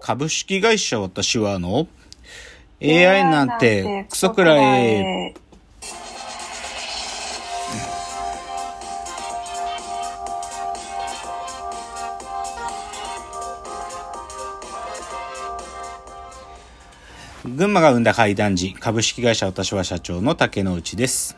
株式会社私はあの AI なんてクソくらい。群馬が生んだ怪談時株式会社私は社長の竹之内です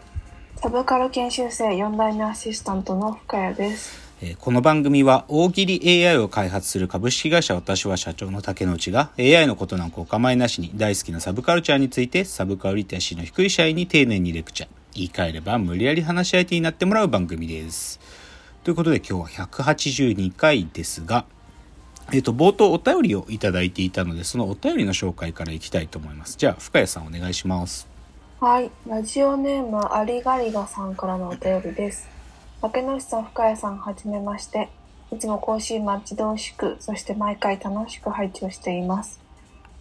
サブカル研修生4代目アシスタントの深谷ですこの番組は大喜利 AI を開発する株式会社私は社長の竹之内が AI のことなんかお構いなしに大好きなサブカルチャーについてサブカルリテラシーの低い社員に丁寧にレクチャー。言い換えれば無理やり話し相手になってもらう番組です。ということで今日は182回ですが、えっ、と、冒頭お便りをいただいていたので、そのお便りの紹介からいきたいと思います。じゃあ、深谷さんお願いします。はい。ラジオネームありがりがさんからのお便りです。竹野内さん、深谷さん、はじめまして。いつも更新待ち遠しく、そして毎回楽しく配置をしています。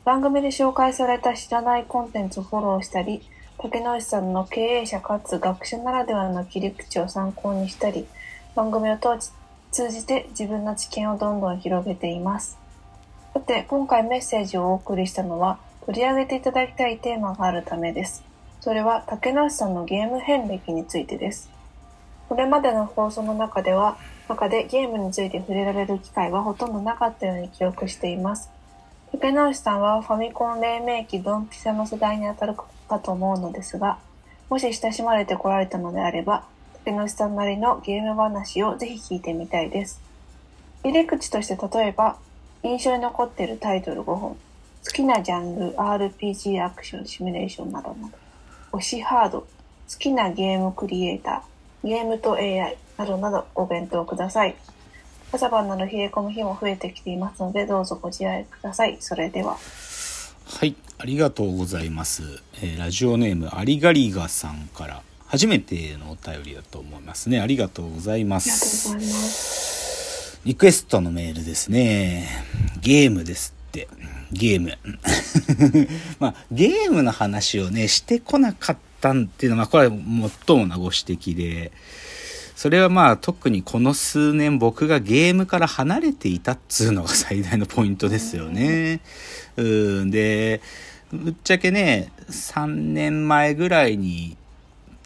番組で紹介された知らないコンテンツをフォローしたり、竹野内さんの経営者かつ学者ならではの切り口を参考にしたり、番組を通じて自分の知見をどんどん広げています。さて、今回メッセージをお送りしたのは、取り上げていただきたいテーマがあるためです。それは竹野内さんのゲーム遍歴についてです。これまでの放送の中では、中でゲームについて触れられる機会はほとんどなかったように記憶しています。竹直さんはファミコン黎明期ドンピシャの世代にあたるかと思うのですが、もし親しまれてこられたのであれば、竹之さんなりのゲーム話をぜひ聞いてみたいです。入り口として例えば、印象に残っているタイトル5本、好きなジャンル RPG アクションシミュレーションなどなど、推しハード、好きなゲームクリエイター、ゲームと AI などなどご検討ください。朝晩など冷え込む日も増えてきていますので、どうぞご自愛ください。それでは。はい、ありがとうございます。えー、ラジオネームありがりがさんから初めてのお便りだと思いますね。ありがとうございます。ありがとうございます。リクエストのメールですね。ゲームですって。ゲーム。まあ、ゲームの話をね、してこなかったっていうのは、これは最もなご指摘で、それはまあ特にこの数年僕がゲームから離れていたっつうのが最大のポイントですよね。うんで、ぶっちゃけね、3年前ぐらいに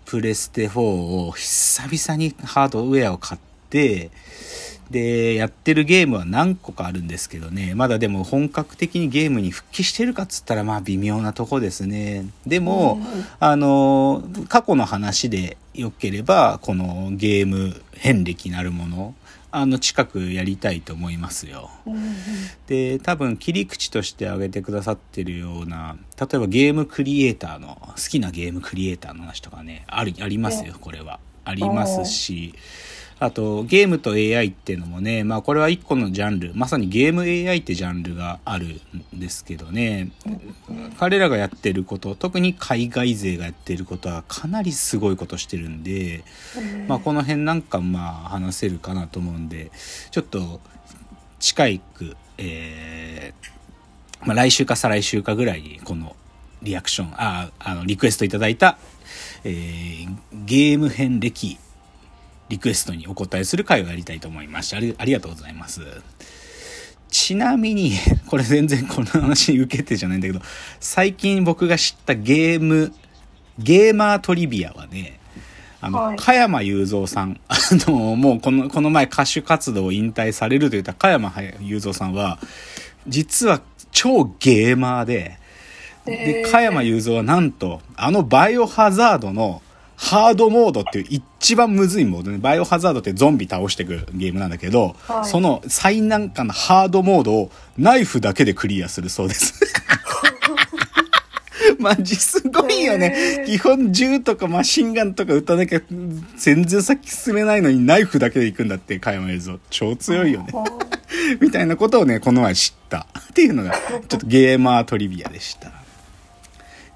プレステ4を久々にハードウェアを買って、で、やってるゲームは何個かあるんですけどね、まだでも本格的にゲームに復帰してるかっつったらまあ微妙なとこですね。でも、あの、過去の話で良ければ、このゲーム遍歴なるもの、あの近くやりたいと思いますよ。で多分切り口として挙げてくださってるような例えばゲームクリエイターの好きなゲームクリエイターの話とかねありありますよこれは。ありますし。あと、ゲームと AI っていうのもね、まあこれは一個のジャンル、まさにゲーム AI ってジャンルがあるんですけどね、彼らがやってること、特に海外勢がやってることはかなりすごいことしてるんで、まあこの辺なんかまあ話せるかなと思うんで、ちょっと近いく、えー、まあ来週か再来週かぐらいにこのリアクション、あ、あの、リクエストいただいた、えー、ゲーム編歴リクエストにお答えする回をやりたいと思いました。ありありがとうございます。ちなみに、これ全然この話受けてじゃないんだけど、最近僕が知ったゲーム、ゲーマートリビアはね、あの、はい、加山雄三さん、あの、もうこの、この前歌手活動を引退されると言った加山雄三さんは、実は超ゲーマーで、で、加山雄三はなんと、あのバイオハザードのハードモードっていう一番むずいモードね。バイオハザードってゾンビ倒していくゲームなんだけど、はい、その最難関のハードモードをナイフだけでクリアするそうです。マジすごいよね。基本銃とかマシンガンとか撃たなきゃ全然先進めないのにナイフだけで行くんだって、加山映像。超強いよね。みたいなことをね、この前知った。っていうのが、ちょっとゲーマートリビアでした。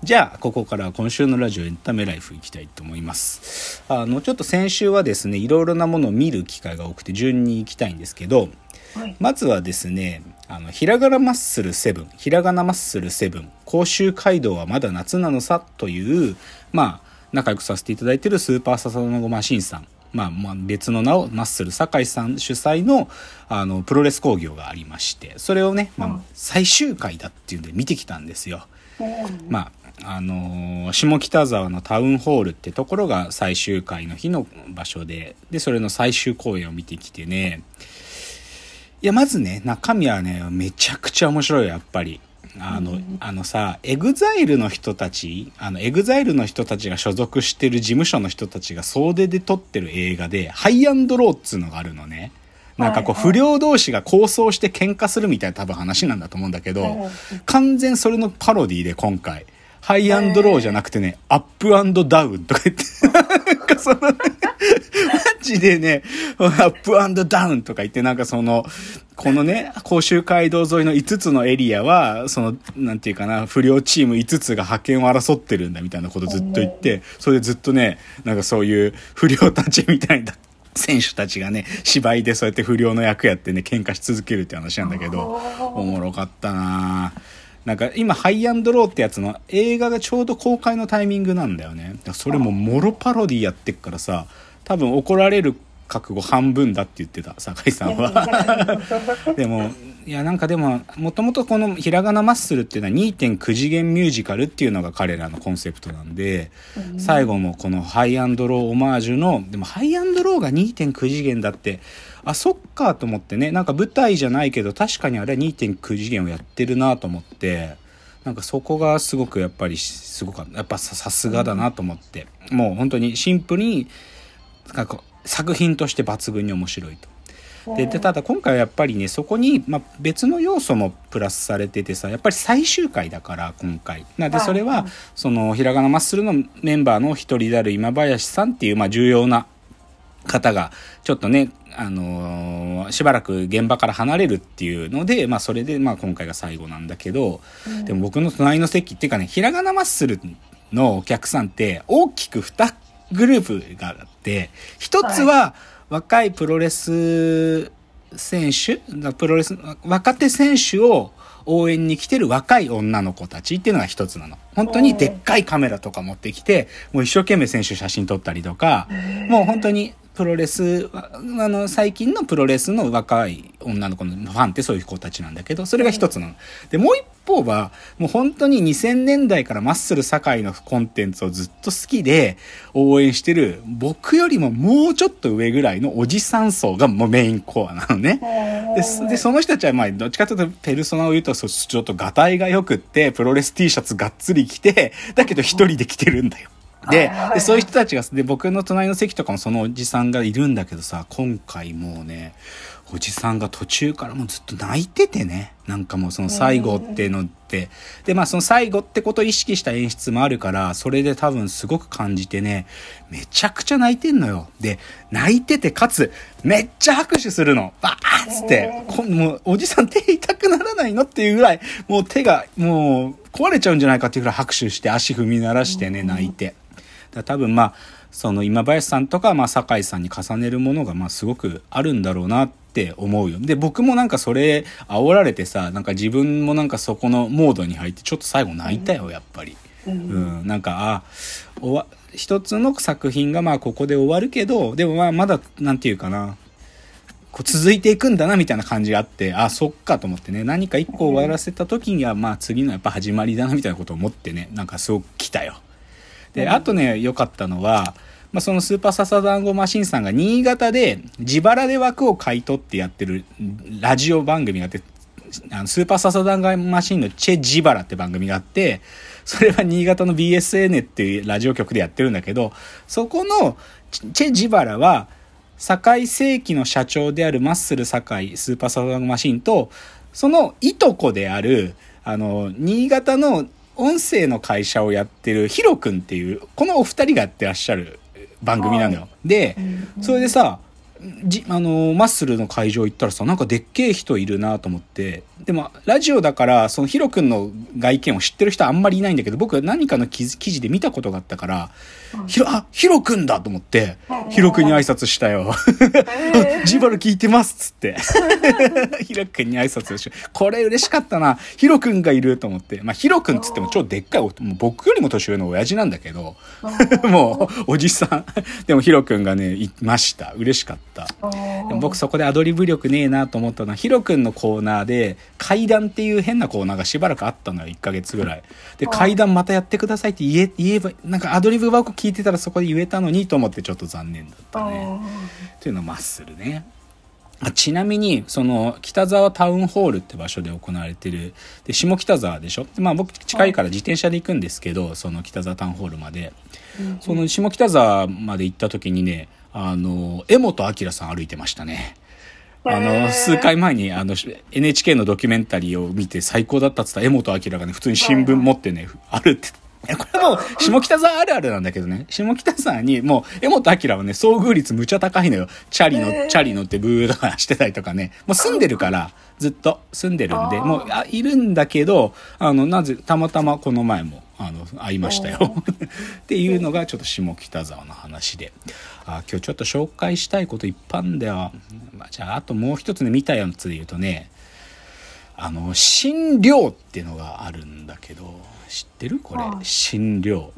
じゃあ、ここから今週のラジオエンタメライフいきたいと思います。あの、ちょっと先週はですね、いろいろなものを見る機会が多くて順に行きたいんですけど、はい、まずはですね、あの、ひらがなマッスル7、ひらがなマッスル7、甲州街道はまだ夏なのさという、まあ、仲良くさせていただいているスーパーササノゴマシンさんまあ、まあ別の名をマッスル酒井さん主催のあのプロレス興行がありましてそれをね、まあ、最終回だっていうんで見てきたんですよ。まああのー下北沢のタウンホールってところが最終回の日の場所ででそれの最終公演を見てきてねいやまずね中身はねめちゃくちゃ面白いやっぱり。あの、あのさ、 EXILE の人たち、あの、 EXILE の人たちが所属してる事務所の人たちが総出で撮ってる映画で、ハイアンドローっつうのがあるのね。なんかこう、不良同士が抗争して喧嘩するみたいな多分話なんだと思うんだけど、完全それのパロディで今回。ハイアンドローじゃなくてね、アップアンドダウンとか言って、なんかその、マジでね、アップアンドダウンとか言って、なんかその、このね、甲州街道沿いの5つのエリアは、その、なんていうかな、不良チーム5つが派遣を争ってるんだみたいなことずっと言って、それでずっとね、なんかそういう不良たちみたいな選手たちがね、芝居でそうやって不良の役やってね、喧嘩し続けるって話なんだけど、おもろかったななんか今、ハイアンドローってやつの映画がちょうど公開のタイミングなんだよね。だからそれももろパロディやってっからさ、多分怒られる覚悟半分だって言ってた、酒井さんは。でも、いやなんかでも、もともとこのひらがなマッスルっていうのは2.9次元ミュージカルっていうのが彼らのコンセプトなんで、最後もこのハイアンドローオマージュの、でもハイアンドローが2.9次元だって、あ、そっかと思ってね、なんか舞台じゃないけど確かにあれは2.9次元をやってるなと思って、なんかそこがすごくやっぱりすごかった。やっぱささすがだなと思って、もう本当にシンプルに、なんか作品として抜群に面白いと。ででただ今回はやっぱりねそこに、まあ、別の要素もプラスされててさやっぱり最終回だから今回。なのではい。それはそのひらがなマッスルのメンバーの一人である今林さんっていう、まあ、重要な方がちょっとね、あのーしばらく現場から離れるっていうので、まあ、それで、まあ、今回が最後なんだけど、でも僕の隣の席っていうかねひらがなマッスルのお客さんって大きく2グループがあって一つは若いプロレス選手だプロレス若手選手を応援に来てる若い女の子たちっていうのが一つなの。本当にでっかいカメラとか持ってきて、もう一生懸命選手写真撮ったりとか、もう本当にプロレス、あの、最近のプロレスの若い女の子のファンってそういう子たちなんだけど、それが一つなの。で、もう一方は、もう本当に2000年代からマッスル堺のコンテンツをずっと好きで応援してる、僕よりももうちょっと上ぐらいのおじさん層がもうメインコアなのね。でそでその人たちはまあどっちかというとペルソナを言うとそちょっとがたいがよくってプロレス T シャツがっつり着てだけど一人で着てるんだよ。ででそういう人たちがで僕の隣の席とかもそのおじさんがいるんだけどさ今回もうねおじさんが途中からもうずっと泣いててね。なんかもうその最後っていうのって。でまあその最後ってことを意識した演出もあるからそれで多分すごく感じてねめちゃくちゃ泣いてんのよ。で泣いててかつめっちゃ拍手するの。バーッつって。もうおじさん手痛くならないのっていうぐらいもう手がもう壊れちゃうんじゃないかっていうぐらい拍手して足踏み鳴らしてね泣いて。だ多分まあその今林さんとかまあ酒井さんに重ねるものがまあすごくあるんだろうなって思うよ。で僕もなんかそれ煽られてさなんか自分もなんかそこのモードに入ってちょっと最後泣いたよやっぱり。うん、なんかあおわ一つの作品がまあここで終わるけどでもまあまだなんていうかなこう続いていくんだなみたいな感じがあってあそっかと思ってね。何か一個終わらせた時にはまあ次のやっぱ始まりだなみたいなことを思ってね。なんかすごく来たよ。で、あとね、良かったのは、まあ、そのスーパーササダンゴマシンさんが新潟で自腹で枠を買い取ってやってるラジオ番組があって、あのスーパーササダンゴマシンのチェ・ジバラって番組があって、それは新潟の BSN っていうラジオ局でやってるんだけど、そこのチチェ・ジバラは、堺世紀の社長であるマッスル堺スーパーササダンゴマシンと、そのいとこである、あの、新潟の音声の会社をやってるヒロ君っていう、このお二人がやってらっしゃる番組なのよ。で、それでさ、じあのマッスルの会場行ったらさなんかでっけえ人いるなと思って。でもラジオだからそのヒロ君の外見を知ってる人あんまりいないんだけど僕何かの記記事で見たことがあったから「ひろあヒロ君だ!」と思ってヒロ君に挨拶したよ「ジバル聞いてます」っつって。ヒロ君に挨拶をしこれ嬉しかったな。ヒロ君がいると思って。まあヒロ君っつっても超でっかいもう僕よりも年上の親父なんだけど もうおじさん。でもヒロ君がねいました。嬉しかったでも僕そこでアドリブ力ねえなと思ったのはヒロ君のコーナーで階段っていう変なコーナーがしばらくあったのよ1ヶ月ぐらい。で階段またやってくださいって言え言えばなんかアドリブ枠聞いてたらそこで言えたのにと思ってちょっと残念だったね。っていうのをマッスルね。ちなみに、その、北沢タウンホールって場所で行われてる、で、下北沢でしょ？まあ僕近いから自転車で行くんですけど、その北沢タウンホールまで。その下北沢まで行った時にね、あの、江本明さん歩いてましたね。あの、数回前に、あの、NHK のドキュメンタリーを見て最高だったっつった江本明がね、普通に新聞持ってね、歩ってこれもう、下北沢あるあるなんだけどね。下北沢に、もう、江本明はね、遭遇率むちゃ高いのよ。チャリの、チャリ乗ってブーとかしてたりとかね。もう住んでるから、ずっと住んでるんで、もう、あ、いるんだけど、あの、なぜ、たまたまこの前も、あの、会いましたよ。っていうのが、ちょっと下北沢の話で。あ、今日ちょっと紹介したいこといっぱいあんだよ。まあ、じゃあ、あともう一つね、見たやつで言うとね、あの、診療っていうのがあるんだけど、知ってるこれ、診療。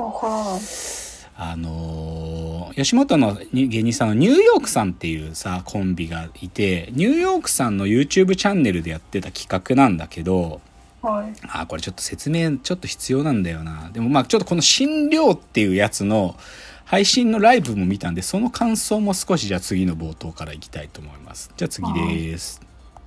あのー、吉本の芸人さんのニューヨークさんっていうさ、コンビがいて、ニューヨークさんの YouTube チャンネルでやってた企画なんだけど、はい、あ、これちょっと説明ちょっと必要なんだよな。でもまあちょっとこの診療っていうやつの配信のライブも見たんで、その感想も少しじゃあ次の冒頭からいきたいと思います。じゃあ次です。